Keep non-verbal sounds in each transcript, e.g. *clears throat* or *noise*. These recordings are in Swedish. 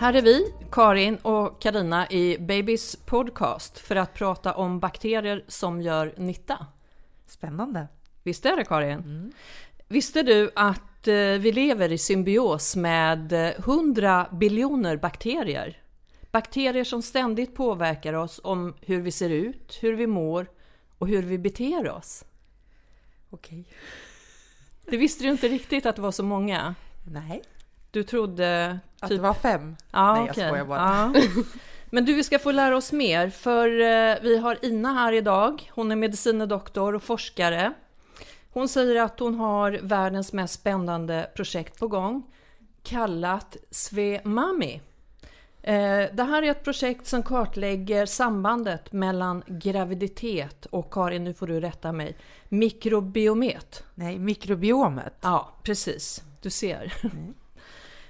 Här är vi, Karin och Karina i Babys podcast för att prata om bakterier som gör nytta. Spännande. Visst är det Karin? Mm. Visste du att eh, vi lever i symbios med 100 biljoner bakterier? Bakterier som ständigt påverkar oss om hur vi ser ut, hur vi mår och hur vi beter oss. Okej. Det visste du inte riktigt att det var så många? Nej. Du trodde... Att det var fem? Ja, Nej, okej. jag skojar bara. Ja. *laughs* Men du, vi ska få lära oss mer, för eh, vi har Ina här idag. Hon är medicinedoktor och forskare. Hon säger att hon har världens mest spännande projekt på gång, kallat Svemami. Eh, Det här är ett projekt som kartlägger sambandet mellan graviditet och, Karin, nu får du rätta mig, mikrobiomet. Nej, mikrobiomet. Ja, precis. Du ser.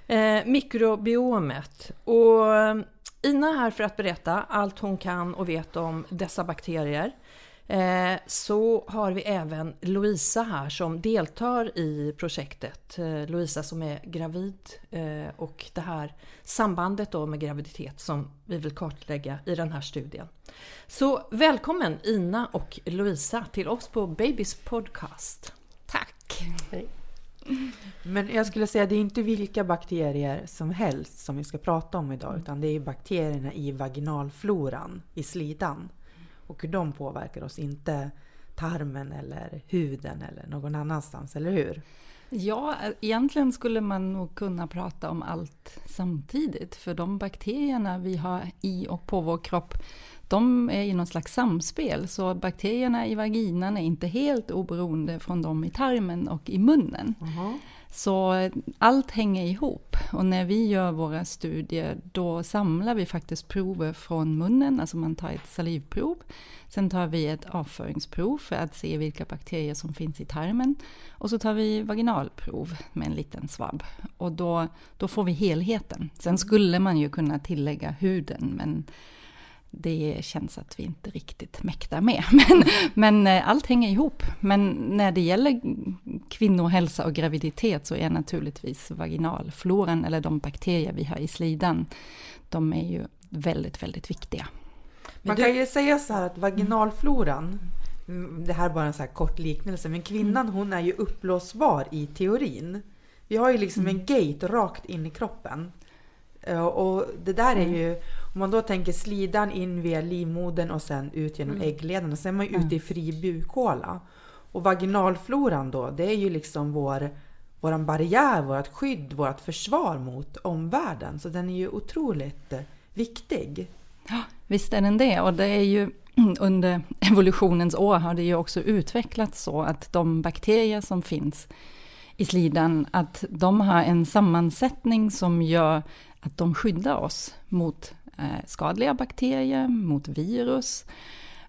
Eh, mikrobiomet. Och eh, Ina är här för att berätta allt hon kan och vet om dessa bakterier. Eh, så har vi även Louisa här som deltar i projektet. Eh, Louisa som är gravid eh, och det här sambandet då med graviditet som vi vill kartlägga i den här studien. Så välkommen Ina och Louisa till oss på Babys podcast. Tack. Men jag skulle säga det är inte vilka bakterier som helst som vi ska prata om idag utan det är bakterierna i vaginalfloran, i slidan. Och hur de påverkar oss, inte tarmen eller huden eller någon annanstans, eller hur? Ja, egentligen skulle man nog kunna prata om allt samtidigt. För de bakterierna vi har i och på vår kropp, de är i någon slags samspel. Så bakterierna i vaginan är inte helt oberoende från de i tarmen och i munnen. Så allt hänger ihop. Och när vi gör våra studier, då samlar vi faktiskt prover från munnen, alltså man tar ett salivprov. Sen tar vi ett avföringsprov för att se vilka bakterier som finns i tarmen. Och så tar vi vaginalprov med en liten svabb. Och då, då får vi helheten. Sen skulle man ju kunna tillägga huden, men det känns att vi inte riktigt mäktar med. *laughs* Men, men eh, allt hänger ihop. Men när det gäller kvinnohälsa och graviditet så är naturligtvis vaginalfloran, eller de bakterier vi har i slidan, de är ju väldigt, väldigt viktiga. Man kan ju säga så här att vaginalfloran, mm, det här är bara en så här kort liknelse, men kvinnan hon är ju uppblåsbar i teorin. Vi har ju liksom en gate rakt in i kroppen. Eh, Och det där är ju, om man då tänker slidan in via livmodern och sen ut genom äggledarna, sen är man ju ute i fri bukhåla. Och vaginalfloran då, det är ju liksom vår, våran barriär, vårt skydd, vårt försvar mot omvärlden. Så den är ju otroligt eh, viktig. Ja, visst är den det. Och det är ju *clears throat* under evolutionens år har det ju också utvecklats så att de bakterier som finns i slidan, att de har en sammansättning som gör att de skyddar oss mot eh, skadliga bakterier, mot virus,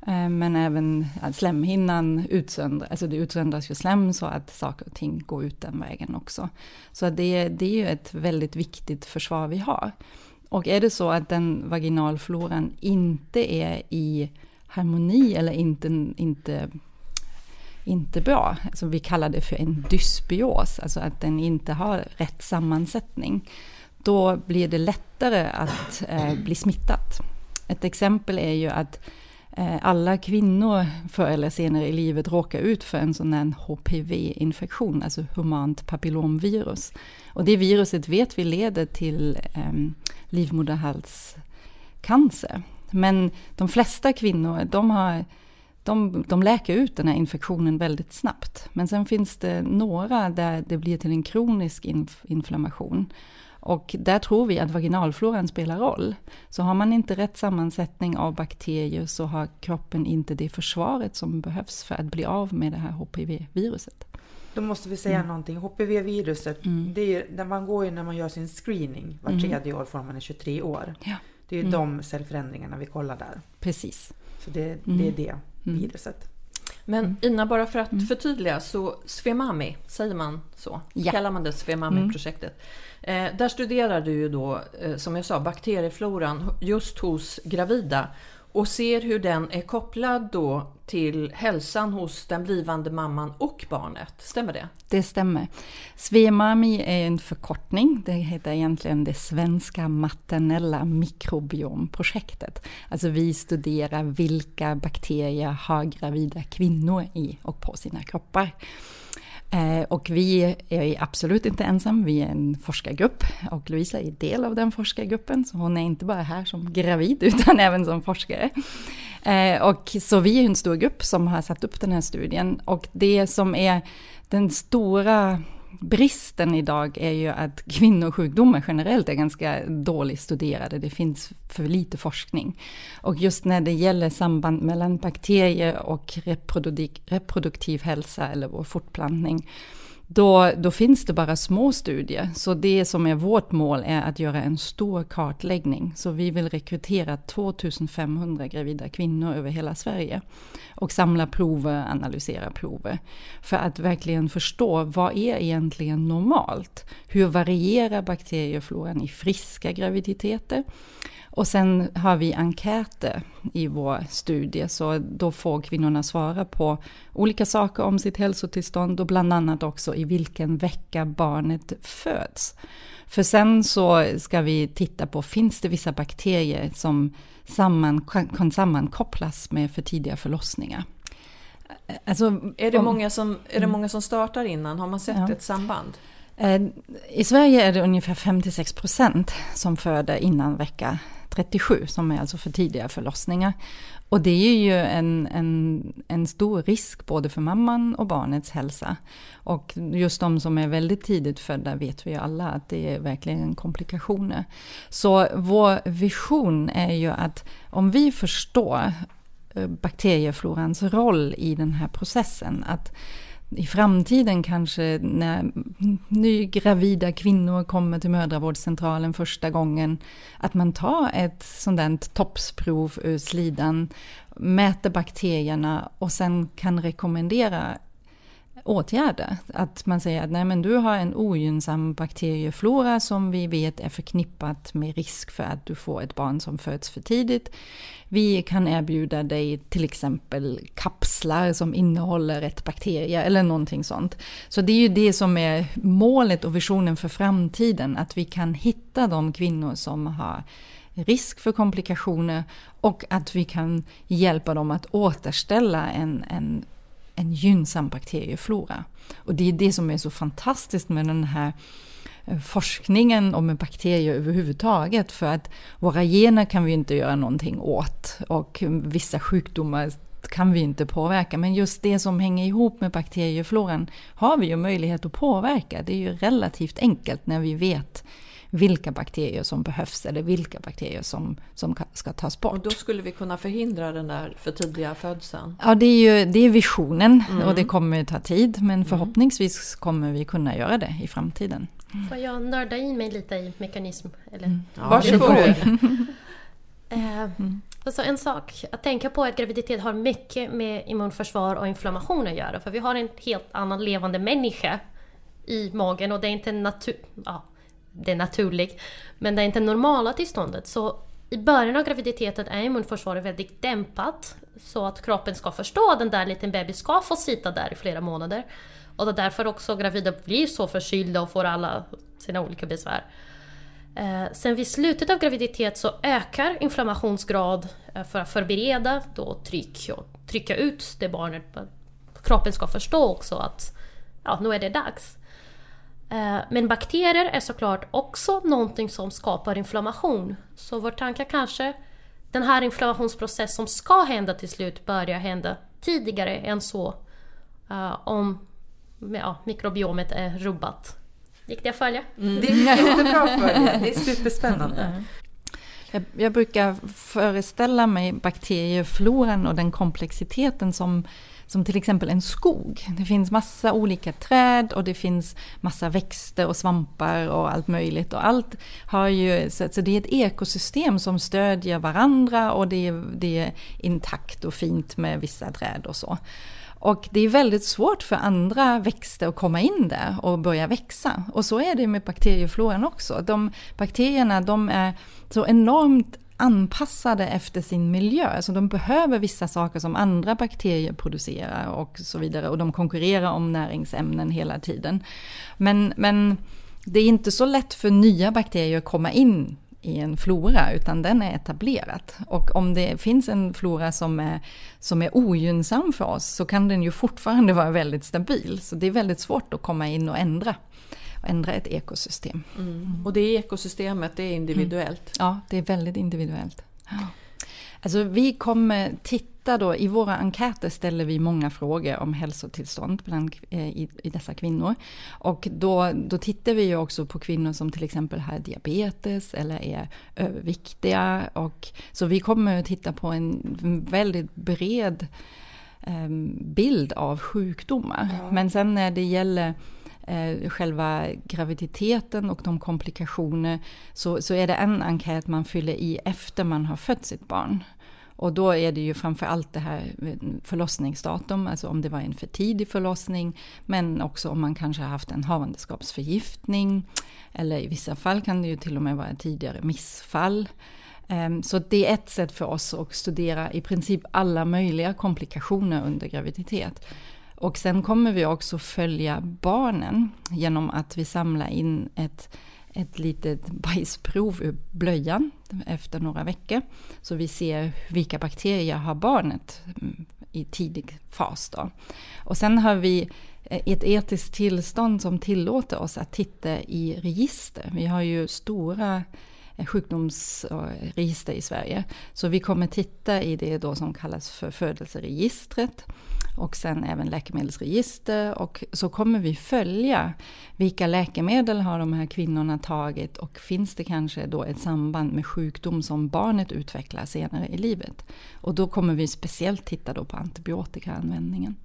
eh, men även att slemhinnan utsöndras, alltså det utsöndras ju slem så att saker och ting går ut den vägen också. Så det, det är ju ett väldigt viktigt försvar vi har. Och är det så att den vaginalfloran inte är i harmoni eller inte, inte, inte bra, alltså vi kallar det för en dysbios, alltså att den inte har rätt sammansättning, då blir det lättare att eh, bli smittat. Ett exempel är ju att eh, alla kvinnor förr eller senare i livet råkar ut för en sån här HPV-infektion, alltså humant papillomvirus. Och det viruset vet vi leder till eh, livmoderhalscancer. Men de flesta kvinnor, de, har, de, de läker ut den här infektionen väldigt snabbt. Men sen finns det några där det blir till en kronisk inf inflammation. Och där tror vi att vaginalfloran spelar roll. Så har man inte rätt sammansättning av bakterier så har kroppen inte det försvaret som behövs för att bli av med det här HPV-viruset. Då måste vi säga mm. någonting. HPV-viruset, mm. det är, man går ju när man gör sin screening var mm. tredje år från man är 23 år. Ja. Det är mm. de cellförändringarna vi kollar där. Precis. Så det, det är mm. det mm. viruset. Men Ina, bara för att förtydliga, så Svemami, säger man så? Ja. Kallar man det Svemami-projektet? Eh, där studerar du ju då, eh, som jag sa, bakteriefloran just hos gravida och ser hur den är kopplad då till hälsan hos den blivande mamman och barnet. Stämmer det? Det stämmer. Svemami är en förkortning. Det heter egentligen det svenska maternella mikrobiomprojektet. Alltså vi studerar vilka bakterier har gravida kvinnor i och på sina kroppar. Eh, och vi är absolut inte ensam, vi är en forskargrupp och Louisa är del av den forskargruppen. Så hon är inte bara här som gravid *laughs* utan även som forskare. Eh, och så vi är en stor grupp som har satt upp den här studien. Och det som är den stora bristen idag är ju att kvinnosjukdomar generellt är ganska dåligt studerade. Det finns för lite forskning. Och just när det gäller samband mellan bakterier och reproduktiv, hälsa eller vår fortplantning då, då finns det bara små studier. Så det som är vårt mål är att göra en stor kartläggning. Så vi vill rekrytera 2500 gravida kvinnor över hela Sverige. Och samla prover, analysera prover. För att verkligen förstå vad är egentligen normalt? Hur varierar bakteriefloran i friska graviditeter? Och sen har vi enkäter i vår studie, så då får kvinnorna svara på olika saker om sitt hälsotillstånd och bland annat också i vilken vecka barnet föds. För sen så ska vi titta på, finns det vissa bakterier som samman, kan sammankopplas med för tidiga förlossningar? Alltså, är, det många som, är det många som startar innan? Har man sett ja. ett samband? Eh, I Sverige är det ungefär 56 procent som föder innan vecka 37 som är alltså för tidiga förlossningar. Och det är ju en, en, en stor risk både för mamman och barnets hälsa. Och just de som är väldigt tidigt födda vet vi ju alla att det är verkligen komplikationer. Så vår vision är ju att om vi förstår eh, bakterieflorans roll i den här processen, att i framtiden kanske när nygravida kvinnor kommer till mödravårdscentralen första gången, att man tar ett sånt där toppsprov ur slidan, mäter bakterierna och sen kan rekommendera åtgärder. Att man säger att nej, men du har en ogynnsam bakterieflora som vi vet är förknippat med risk för att du får ett barn som föds för tidigt. Vi kan erbjuda dig till exempel kapslar som innehåller rätt bakterier eller någonting sånt. Så det är ju det som är målet och visionen för framtiden, att vi kan hitta de kvinnor som har risk för komplikationer och att vi kan hjälpa dem att återställa en, en en gynnsam bakterieflora. Och det är det som är så fantastiskt med den här eh, forskningen om bakterier överhuvudtaget. För att våra gener kan vi inte göra någonting åt. Och vissa sjukdomar kan vi inte påverka. Men just det som hänger ihop med bakteriefloran har vi ju möjlighet att påverka. Det är ju relativt enkelt när vi vet vilka bakterier som behövs eller vilka bakterier som, som ska tas bort. Och då skulle vi kunna förhindra den där för tidiga födseln? Ja, det är ju det är visionen mm. och det kommer att ta tid. Men mm. förhoppningsvis kommer vi kunna göra det i framtiden. Får jag nörda in mig lite i mekanism? Eller? Mm. Ja, Varsågod! *laughs* eh, alltså en sak att tänka på är att graviditet har mycket med immunförsvar och inflammation att göra. För vi har en helt annan levande människa i magen och det är inte natur... Ja, det är naturligt. Men det är inte normala tillståndet. Så i början av graviditeten är immunförsvaret väldigt dämpat. Så att kroppen ska förstå att den där liten bebis ska få sitta där i flera månader. Och det är därför också gravida blir så förkylda och får alla sina olika besvär. Eh, sen vid slutet av graviditet så ökar inflammationsgrad eh, för att förbereda då tryck och trycka ut det barnet. Kroppen ska förstå också att ja, nu är det dags. Eh, men bakterier är såklart också någonting som skapar inflammation. Så vår tanke kanske den här inflammationsprocessen som ska hända till slut börjar hända tidigare än så. Uh, om ja, mikrobiomet är rubbat. Gick det att följa? Mm. Det är jättebra att följa. Det är superspännande. Jag, jag, brukar föreställa mig bakteriefloran och den komplexiteten som som till exempel en skog. Det finns massa olika träd och det finns massa växter och svampar och allt möjligt. Och allt har ju, så, det är ett ekosystem som stödjer varandra och det det är intakt och fint med vissa träd och så. Och det är väldigt svårt för andra växter att komma in där och börja växa. Och så är det med bakteriefloran också. De bakterierna de är så enormt anpassade efter sin miljö. Så de behöver vissa saker som andra bakterier producerar och så vidare. Och de konkurrerar om näringsämnen hela tiden. Men, men det är inte så lätt för nya bakterier att komma in i en flora, utan den är etablerad. Och om det finns en flora som är, som är ogynnsam för oss, så kan den ju fortfarande vara väldigt stabil. Så det är väldigt svårt att komma in och ändra ändra ett ekosystem. Mm. Och det ekosystemet, det är individuellt? Mm. Ja, det är väldigt individuellt. Alltså vi kommer titta då, i våra enkäter ställer vi många frågor om hälsotillstånd bland, eh, i, i, dessa kvinnor. Och då, då tittar vi ju också på kvinnor som till exempel har diabetes eller är överviktiga. Och, så vi kommer att titta på en väldigt bred eh, bild av sjukdomar. Ja. Men sen när det gäller Eh, själva graviditeten och de komplikationer så, så är det en enkät man fyller i efter man har fött sitt barn. Och då är det ju framför allt det här förlossningsdatum, alltså om det var en för tidig förlossning, men också om man kanske har haft en havandeskapsförgiftning, eller i vissa fall kan det ju till och med vara tidigare missfall. Ehm, så det är ett sätt för oss att studera i princip alla möjliga komplikationer under graviditet. Och sen kommer vi också följa barnen genom att vi samlar in ett, ett litet bajsprov ur blöjan efter några veckor. Så vi ser vilka bakterier har barnet mm, i tidig fas. Då. Och sen har vi eh, ett etiskt tillstånd som tillåter oss att titta i register. Vi har ju stora Eh, sjukdomsregister i Sverige. Så vi kommer titta i det då som kallas för födelseregistret och sen även läkemedelsregister och så kommer vi följa vilka läkemedel har de här kvinnorna tagit och finns det kanske då ett samband med sjukdom som barnet utvecklar senare i livet. Och då kommer vi speciellt titta då på antibiotikaanvändningen.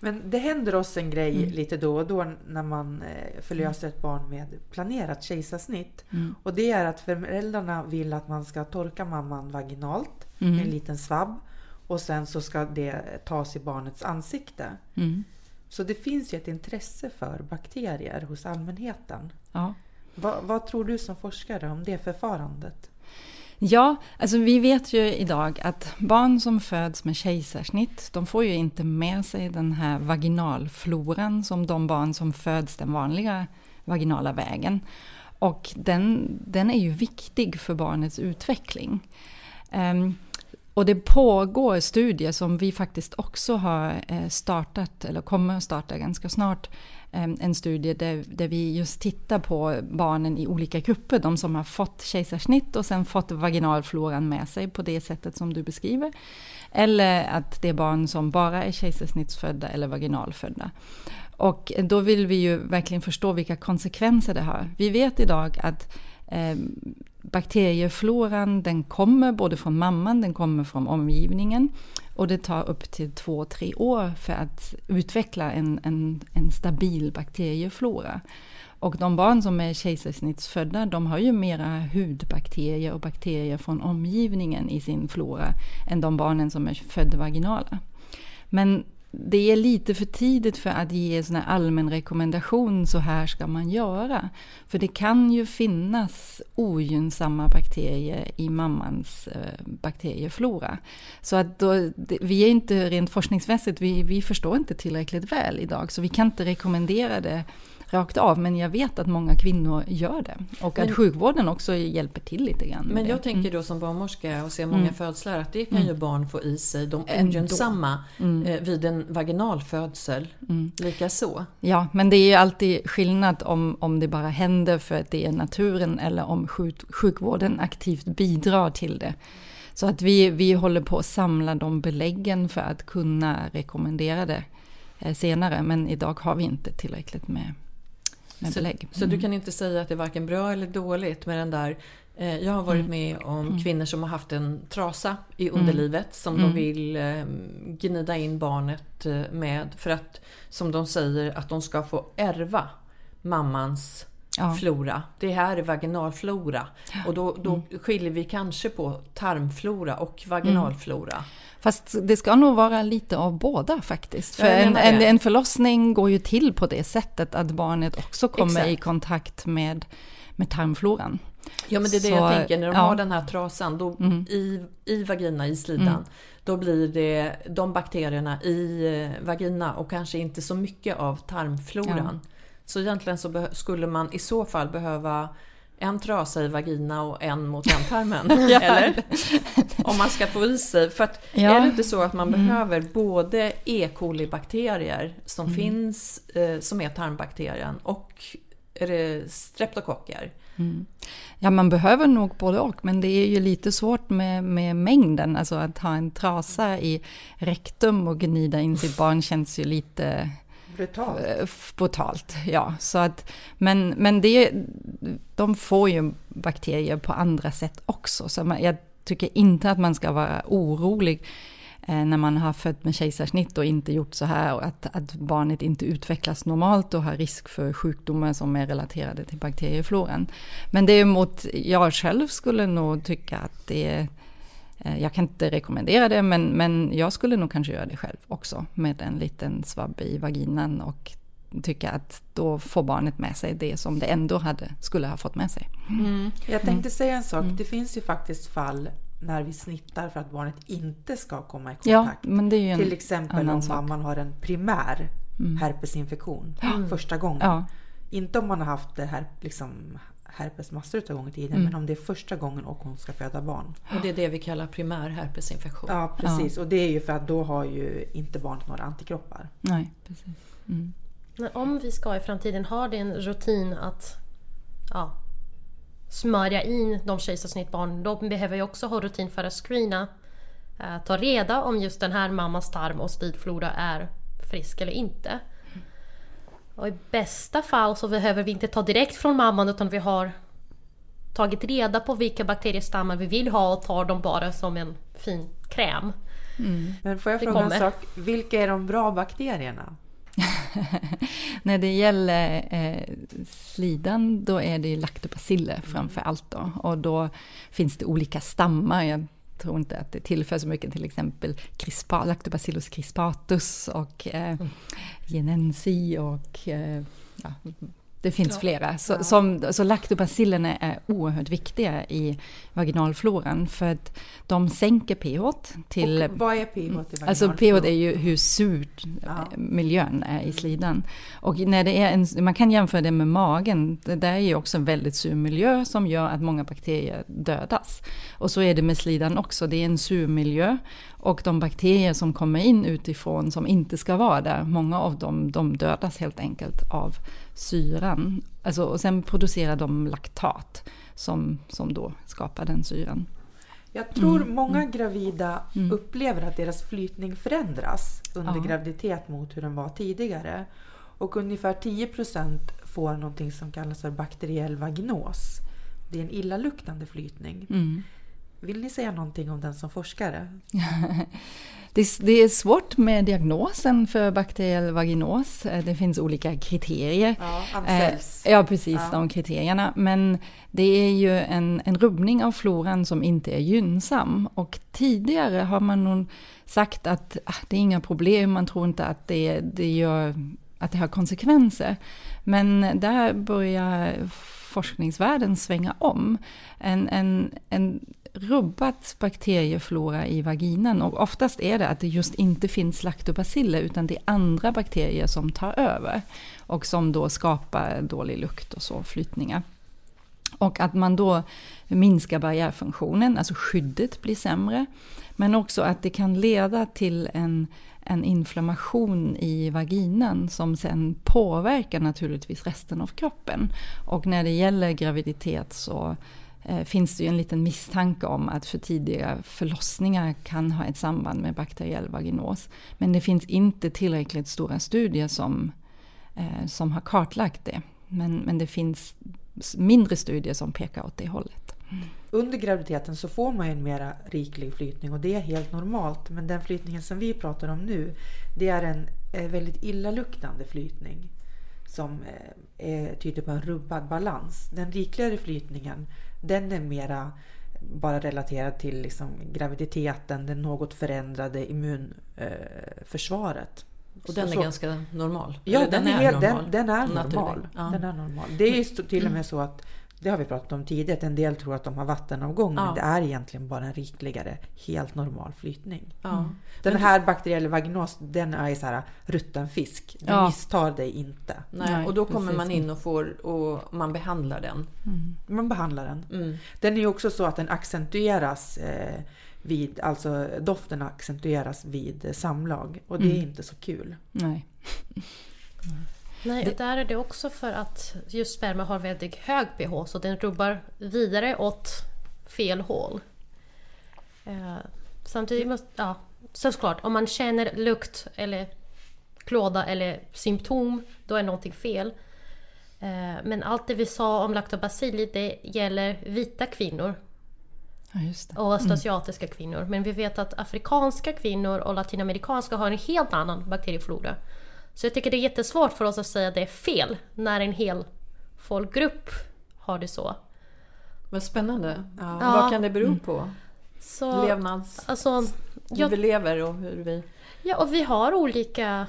Men det händer oss en grej mm. lite då och då när man eh, förlöser ett barn med planerat kejsarsnitt. Mm. Och det är att föräldrarna vill att man ska torka mamman vaginalt mm. med en liten svabb. Och sen så ska det tas i barnets ansikte. Mm. Så det finns ju ett intresse för bakterier hos allmänheten. Ja. Va, vad tror du som forskare om det förfarandet? Ja, alltså vi vet ju idag att barn som föds med kejsarsnitt, de får ju inte med sig den här vaginalfloran som de barn som föds den vanliga vaginala vägen. Och den, den är ju viktig för barnets utveckling. Um, Och det pågår studier som vi faktiskt också har eh, startat, eller kommer att starta ganska snart, Ehm, en studie där, där vi just tittar på barnen i olika grupper. De som har fått kejsarsnitt och sen fått vaginalfloran med sig på det sättet som du beskriver. Eller att det är barn som bara är kejsarsnittsfödda eller vaginalfödda. Och då vill vi ju verkligen förstå vilka konsekvenser det har. Vi vet idag att ehm, bakteriefloran den kommer både från mamman, den kommer från omgivningen. Och det tar upp till två, tre år för att utveckla en, en, en stabil bakterieflora. Och de barn som är kejsarsnittsfödda, de har ju mera hudbakterier och bakterier från omgivningen i sin flora än de barnen som är födda vaginala. Men det är lite för tidigt för att ge en allmän rekommendation, så här ska man göra. För det kan ju finnas ogynnsamma bakterier i mammans eh, bakterieflora. Så att då, vi är inte rent forskningsmässigt, vi, vi förstår inte tillräckligt väl idag, så vi kan inte rekommendera det rakt av. Men jag vet att många kvinnor gör det. Och att sjukvården också hjälper till lite grann. Men jag det. tänker Mm. då som barnmorska och ser många Mm. födslar att det kan Mm. ju barn få i sig. De ogynnsamma Mm. eh, vid en vaginalfödsel. Mm. Likaså. Ja, men det är ju alltid skillnad om, om det bara händer för att det är naturen eller om sjuk, sjukvården aktivt bidrar till det. Så att vi, vi håller på att samla de beläggen för att kunna rekommendera det eh, senare. Men idag har vi inte tillräckligt med, med Så, belägg. så du kan inte säga att det är varken bra eller dåligt med den där eh, jag har varit Mm. med om Mm. kvinnor som har haft en trasa i Mm. underlivet som de Mm. vill eh, gnida in barnet eh, med för att, som de säger, att de ska få ärva mammans Ja. flora. Det här är vaginalflora och då, då Mm. skiljer vi kanske på tarmflora och vaginalflora. Fast det ska nog vara lite av båda faktiskt. Ja, För en, en, en förlossning går ju till på det sättet att barnet också kommer i Exakt. kontakt med, med tarmfloran. Ja men det är det Så, jag tänker, när de ja. har den här trasan då, Mm. i, i vagina, i slidan, Mm. då blir det de bakterierna i eh, vagina och kanske inte så mycket av tarmfloran. Så egentligen så skulle man i så fall behöva en trasa i vagina och en mot ändtarmen. *laughs* *laughs* Eller? Om man ska få i sig. För att Ja. är det inte så att man Mm. behöver både E. coli-bakterier som Mm. finns, eh, som är tarmbakterien, och streptokocker? Mm. Ja, man behöver nog både och, men det är ju lite svårt med, med mängden. Alltså att ha en trasa i rektum och gnida in sitt barn känns ju lite Brutalt. Eh, brutalt. Ja, så att, men men det, de får ju bakterier på andra sätt också. Så man, jag tycker inte att man ska vara orolig eh, när man har fött med kejsarsnitt och inte gjort så här och att, att barnet inte utvecklas normalt och har risk för sjukdomar som är relaterade till bakteriefloran. Men däremot, jag själv skulle nog tycka att det är jag kan inte rekommendera det, men, men jag skulle nog kanske göra det själv också med en liten svabb i vaginan och tycka att då får barnet med sig det som det ändå hade, skulle ha fått med sig. Jag tänkte säga en sak. Mm. Det finns ju faktiskt fall när vi snittar för att barnet inte ska komma i Ja, kontakt. men det är ju en Till exempel om sak. mamman har en primär Mm. herpesinfektion första gången. Ja. Inte om man har haft det här, liksom, herpes massor av gånger i tiden, Mm. men om det är första gången och hon ska föda barn. Och det är det vi kallar primär herpesinfektion. Ja, precis. Och det är ju för att då har ju inte barnet några antikroppar. Nej, precis. Mm. Men om vi ska i framtiden ha en rutin att ja, smörja in de kejsarsnittbarn, då behöver vi också ha rutin för att screena. eh, ta reda om just den här mammans tarm och slidflora är frisk eller inte. Och i bästa fall så behöver vi inte ta direkt från mamman utan vi har tagit reda på vilka bakteriestammar vi vill ha och tar dem bara som en fin kräm. Men får jag fråga en sak? Vilka är de bra bakterierna? *laughs* När det gäller eh, slidan, då är det laktobaciller framför allt då. Och då finns det olika stammar. Jag tror inte att det tillför så mycket, till exempel crispa, lactobacillus crispatus och eh, genensi och eh, ja, Det finns flera. Så, som, så laktobacillerna är oerhört viktiga i vaginalfloran för att de sänker pH till... Och vad är pH i Alltså pH vaginalfloran? är ju hur surt Ja. eh, miljön är i slidan. Och när det är en, man kan jämföra det med magen. Det där är ju också en väldigt sur miljö som gör att många bakterier dödas. Och så är det med slidan också. Det är en sur miljö. Och de bakterier som kommer in utifrån som inte ska vara där, många av dem de dödas helt enkelt av syran. Alltså, och sen producerar de laktat som, som då skapar den syran. Jag tror Mm. många gravida upplever att deras flytning förändras under Ja. graviditet mot hur den var tidigare. Och ungefär 10% får någonting som kallas för bakteriell vaginos. Det är en illaluktande flytning. Mm. Vill ni säga någonting om den som forskare? *laughs* Det, är- svårt med diagnosen för bakteriell vaginos. Eh, Det finns olika kriterier. Ja, Eh, Amsels. Ja, precis, Ja. de kriterierna. Men det är ju en, en rubbning av floran som inte är gynnsam. Och tidigare har man nog sagt att ah, det är inga problem, man tror inte att det, det, gör, att det har konsekvenser. Men där börjar forskningsvärlden svänga om. En, en, en rubbat bakterieflora i vaginan och oftast är det att det just inte finns laktobaciller utan det är andra bakterier som tar över och som då skapar dålig lukt och så, flytningar. Och att man då minskar barriärfunktionen, alltså skyddet blir sämre. Men också att det kan leda till en, en inflammation i vaginan som sen påverkar naturligtvis resten av kroppen. Och när det gäller graviditet så Eh, finns det ju en liten misstanke om att för tidiga förlossningar kan ha ett samband med bakteriell vaginos. Men det finns inte tillräckligt stora studier som, eh, som har kartlagt det. Men, men det finns mindre studier som pekar åt det hållet. Under graviditeten så får man ju en mera riklig flytning och det är helt normalt. Men den flytningen som vi pratar om nu, det är en eh, väldigt illaluktande flytning. Som eh, är, tyder på en rubbad balans. Den rikligare flytningen, den är mera bara relaterad till liksom graviditeten, det något förändrade immunförsvaret. Och den är Så- ganska normal? Ja, Eller den, är, helt, normal? den, den är normal. Ja. Den är normal. Det är till och med så att, det har vi pratat om tidigare, en del tror att de har vattenavgång, Ja. men det är egentligen bara en rikligare, helt normal flytning. Ja. Den här bakteriella vaginos, den är så här rutten fisk. Du Ja. misstar dig inte. Nej, och då kommer precis. man in och, får, och man behandlar den. Man behandlar den. Mm. Den är ju också så att den accentueras eh, vid, alltså doften accentueras vid samlag. Och det är inte så kul. Nej. *laughs* Nej, och där är det också för att just sperma har väldigt hög pH så den rubbar vidare åt fel håll. Eh, samtidigt måste, ja, såklart, om man känner lukt eller klåda eller symptom, då är någonting fel. Eh, men allt det vi sa om lactobacilli, det gäller vita kvinnor Ja, just det. och östasiatiska kvinnor. Men vi vet att afrikanska kvinnor och latinamerikanska har en helt annan bakterieflora. Så jag tycker det är jättesvårt för oss att säga att det är fel när en hel folkgrupp har det så. Vad spännande. Ja. Vad kan det bero på? så Levnads... alltså, Hur jag, vi lever och hur vi... ja, och vi har olika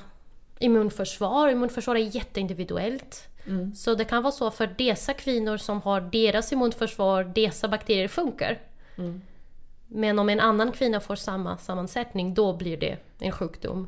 immunförsvar. Immunförsvar är jätteindividuellt. Mm. Så det kan vara så för dessa kvinnor som har deras immunförsvar, dessa bakterier funkar. Mm. Men om en annan kvinna får samma sammansättning, då blir det en sjukdom.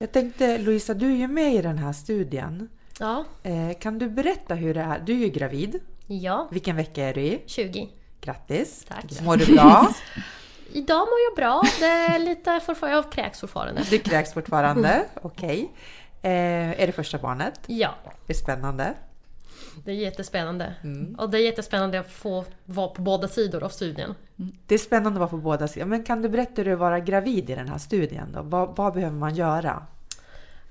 Jag tänkte Louisa, du är ju med i den här studien. Ja, Eh, kan du berätta hur det är? Du är ju gravid. ja, Vilken vecka är du i? 20. Grattis! Tack. Mår du bra? *laughs* Idag mår jag bra. Det är lite fortfarande, jag kräks fortfarande. Du kräks fortfarande, okej. Eh, är det första barnet? Ja, Det är spännande. Det är jättespännande. Och det är jättespännande att få vara på båda sidor av studien. Det är spännande att vara på båda sidor. Men kan du berätta hur det är att vara gravid i den här studien? Då? Vad, vad behöver man göra?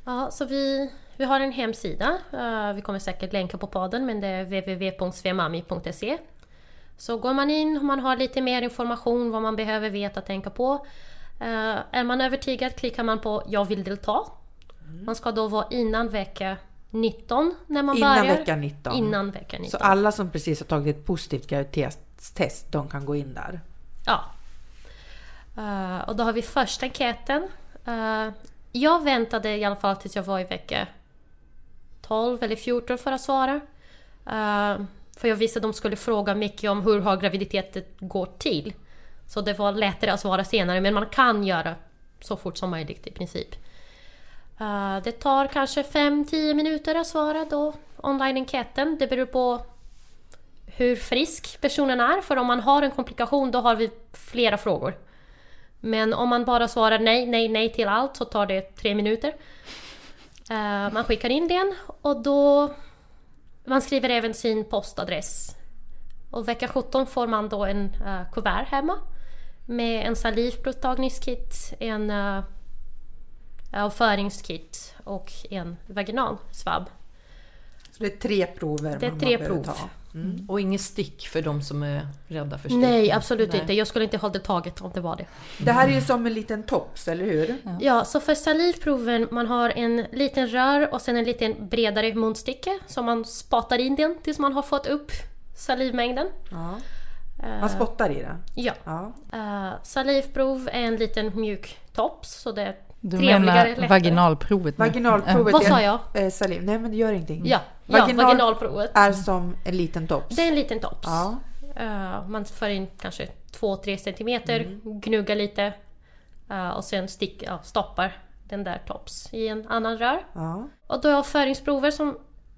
Ja, så vi, vi har en hemsida. Eh, vi kommer säkert länka på podden, men det är www.svemami.se. Så går man in och man har lite mer information vad man behöver veta och tänka på. Eh, är man övertygad klickar man på Jag vill delta. Man ska då vara innan vecka 19 när man Innan börjar. vecka 19. Innan vecka 19. Så alla som precis har tagit ett positivt graviditetstest, de kan gå in där? Ja. Eh, och då har vi första enkäten. Eh, jag väntade i alla fall tills jag var i vecka 12 eller 14 för att svara. Eh, för jag visste att de skulle fråga mycket om hur har graviditeten går till. Så det var lättare att svara senare, men man kan göra så fort som möjligt i princip. Uh, det tar kanske 5-10 minuter att svara då online-enkäten. Det beror på hur frisk personen är. För om man har en komplikation då har vi flera frågor. Men om man bara svarar nej, nej, nej till allt så tar det tre minuter. Uh, man skickar in den och då... Man skriver även sin postadress. Och vecka 17 får man då en uh, kuvert hemma. Med en salivprovtagningskit, en uh, avföringskit och en vaginalsvabb. Så det är tre prover Det är man tre prov. ta. Och inget stick för de som är rädda för stick. Nej, absolut Nej. inte. Jag skulle inte hålla det taget om det var det. Det här är ju som en liten tops, eller hur? Ja, så för salivproven man har en liten rör och sen en liten bredare munstycke som man spatar in den tills man har fått upp salivmängden. Ja. Eh, Man spottar i det? Ja. Ja. Uh, salivprov är en liten mjuk tops så det är Du trevligare, menar lättare. vaginalprovet? nu? Vaginalprovet Vad är sa jag? eh, saliv. Nej, men det gör ingenting. Ja, ja Vaginal- vaginalprovet. Är som en liten tops? Det är en liten tops. Ja. Eh, man för in kanske 2-3 centimeter, Mm. gnuggar lite eh, och sen stick, ja, stoppar den där tops i en annan rör. ja. Och då har jag avföringsprover som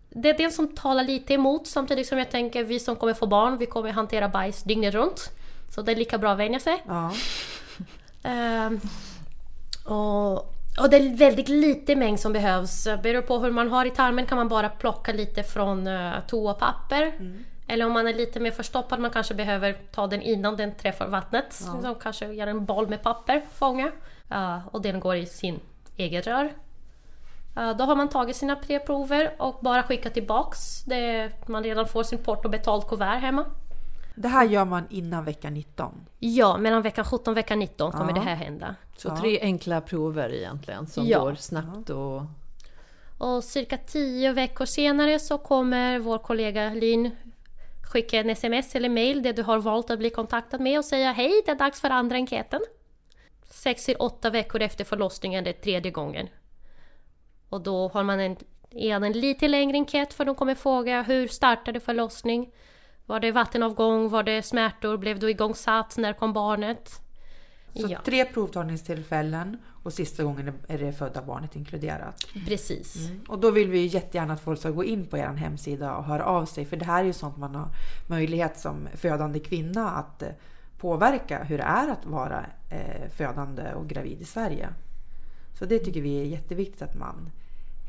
det är det som talar lite emot samtidigt som jag tänker vi som kommer få barn, vi kommer hantera bajs dygnet runt. Så det är lika bra att vänja sig. ja. Och, och det är väldigt lite mängd som behövs. Beror på hur man har i tarmen kan man bara plocka lite från uh, toapapper. Eller om man är lite mer förstoppad, man kanske behöver ta den innan den träffar vattnet. Så kanske göra en boll med papper, fånga. Uh, och den går i sin egen rör. Uh, då har man tagit sina tre prover och bara skickat tillbaks. Det, man redan får sin port och betalt kuvert hemma. Det här gör man innan vecka 19. Ja, mellan vecka 17 och vecka 19 kommer Ja. det här hända. Så tre enkla prover egentligen som Ja. går snabbt och... Och cirka tio veckor senare så kommer vår kollega Linn skicka en sms eller mail där du har valt att bli kontaktad med och säga hej, det är dags för andra enkäten. Sex till åtta veckor efter förlossningen, det är tredje gången. Och då har man en, en lite längre enkät för de kommer fråga hur startade förlossning? Var det vattenavgång? Var det smärtor? Blev du igångsatt? När kom barnet? Så Ja, tre provtagningstillfällen och sista gången är det födda barnet inkluderat. precis. Och då vill vi ju jättegärna att folk ska gå in på er hemsida och höra av sig. För det här är ju sånt man har möjlighet som födande kvinna att eh, påverka hur det är att vara eh, födande och gravid i Sverige. Så det tycker vi är jätteviktigt att man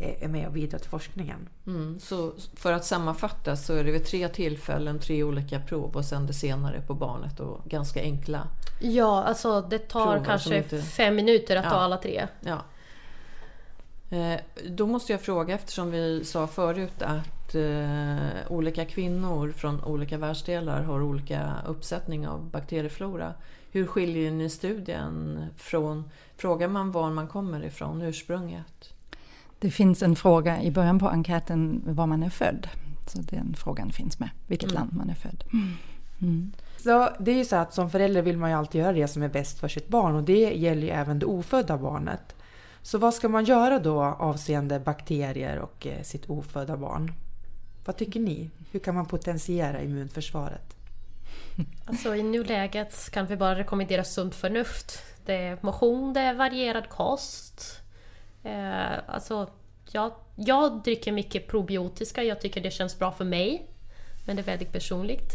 är med och bidrar till forskningen. Mm, så för att sammanfatta så är det vid tre tillfällen tre olika prov och sen det senare på barnet och ganska enkla. Ja, alltså det tar kanske inte- fem minuter att Ja. ta alla tre. Ja. Eh, Då måste jag fråga, eftersom vi sa förut att eh, olika kvinnor från olika världsdelar har olika uppsättning av bakterieflora. Hur skiljer ni studien från, frågar man var man kommer ifrån, ursprunget? Det finns en fråga i början på enkäten var man är född. Så den frågan finns med, vilket land man är född. Mm. Så det är ju så att som förälder vill man ju alltid göra det som är bäst för sitt barn och det gäller ju även det ofödda barnet. Så vad ska man göra då avseende bakterier och eh, sitt ofödda barn? Vad tycker ni? Hur kan man potentiera immunförsvaret? *laughs* Alltså i nuläget kan vi bara rekommendera sunt förnuft. Det är motion, det är varierad kost. Eh, alltså, jag, jag dricker mycket probiotiska, jag tycker det känns bra för mig. Men det är väldigt personligt.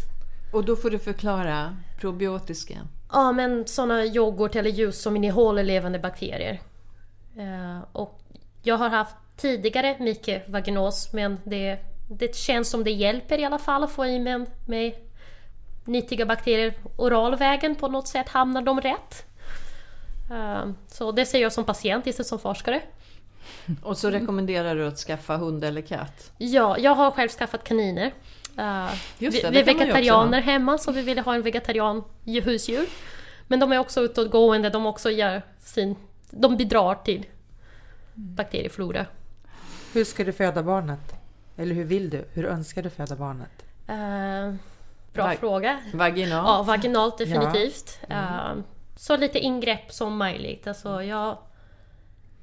Och då får du förklara probiotiska. Ja, men sådana yoghurt eller ljus som innehåller levande bakterier. Eh, och jag har haft tidigare mycket vaginos men det, det känns som det hjälper i alla fall att få i mig med nyttiga bakterier oralvägen på något sätt. Hamnar de rätt? Eh, så det ser jag som patient, inte som forskare. *laughs* Och så rekommenderar du att skaffa hund eller katt? Ja, jag har själv skaffat kaniner. Uh, Just det, vi, är vegetarianer hemma så vi ville ha en vegetarian husdjur. Men de är också utåtgående, de också gör sin... De bidrar till bakterieflora. Hur ska du föda barnet? Eller hur vill du? Hur önskar du föda barnet? Uh, bra Vag- fråga. Vaginal? Ja, vaginalt definitivt. Uh, så lite ingrepp som möjligt. Alltså jag,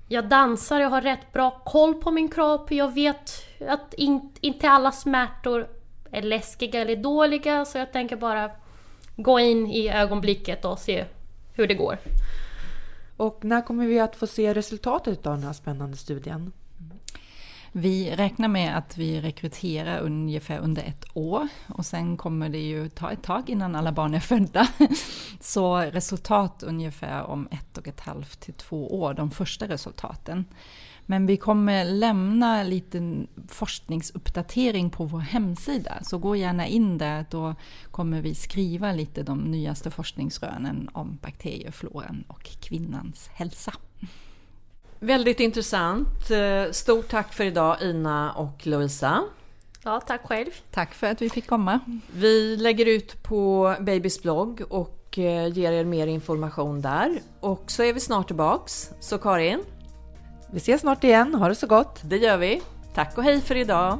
jag dansar, jag har rätt bra koll på min kropp. Jag vet att in, inte alla smärtor är läskiga eller dåliga. Så jag tänker bara gå in i ögonblicket och se hur det går. Och när kommer vi att få se resultatet av den här spännande studien? Vi räknar med att vi rekryterar ungefär under ett år och sen kommer det ju ta ett tag innan alla barn är födda. *laughs* Så resultat ungefär om ett och ett halvt till två år, de första resultaten. Men vi kommer lämna lite forskningsuppdatering på vår hemsida, så gå gärna in där. Då kommer vi skriva lite de nyaste forskningsrönen om bakteriefloran och kvinnans hälsa. Väldigt intressant. Eh, Stort tack för idag Ina och Lovisa. Ja, tack själv. Tack för att vi fick komma. Vi lägger ut på Babys blogg och eh, ger er mer information där. Och så är vi snart tillbaks. Så Karin, Vi ses snart igen, ha det så gott! det gör vi. Tack och hej för idag.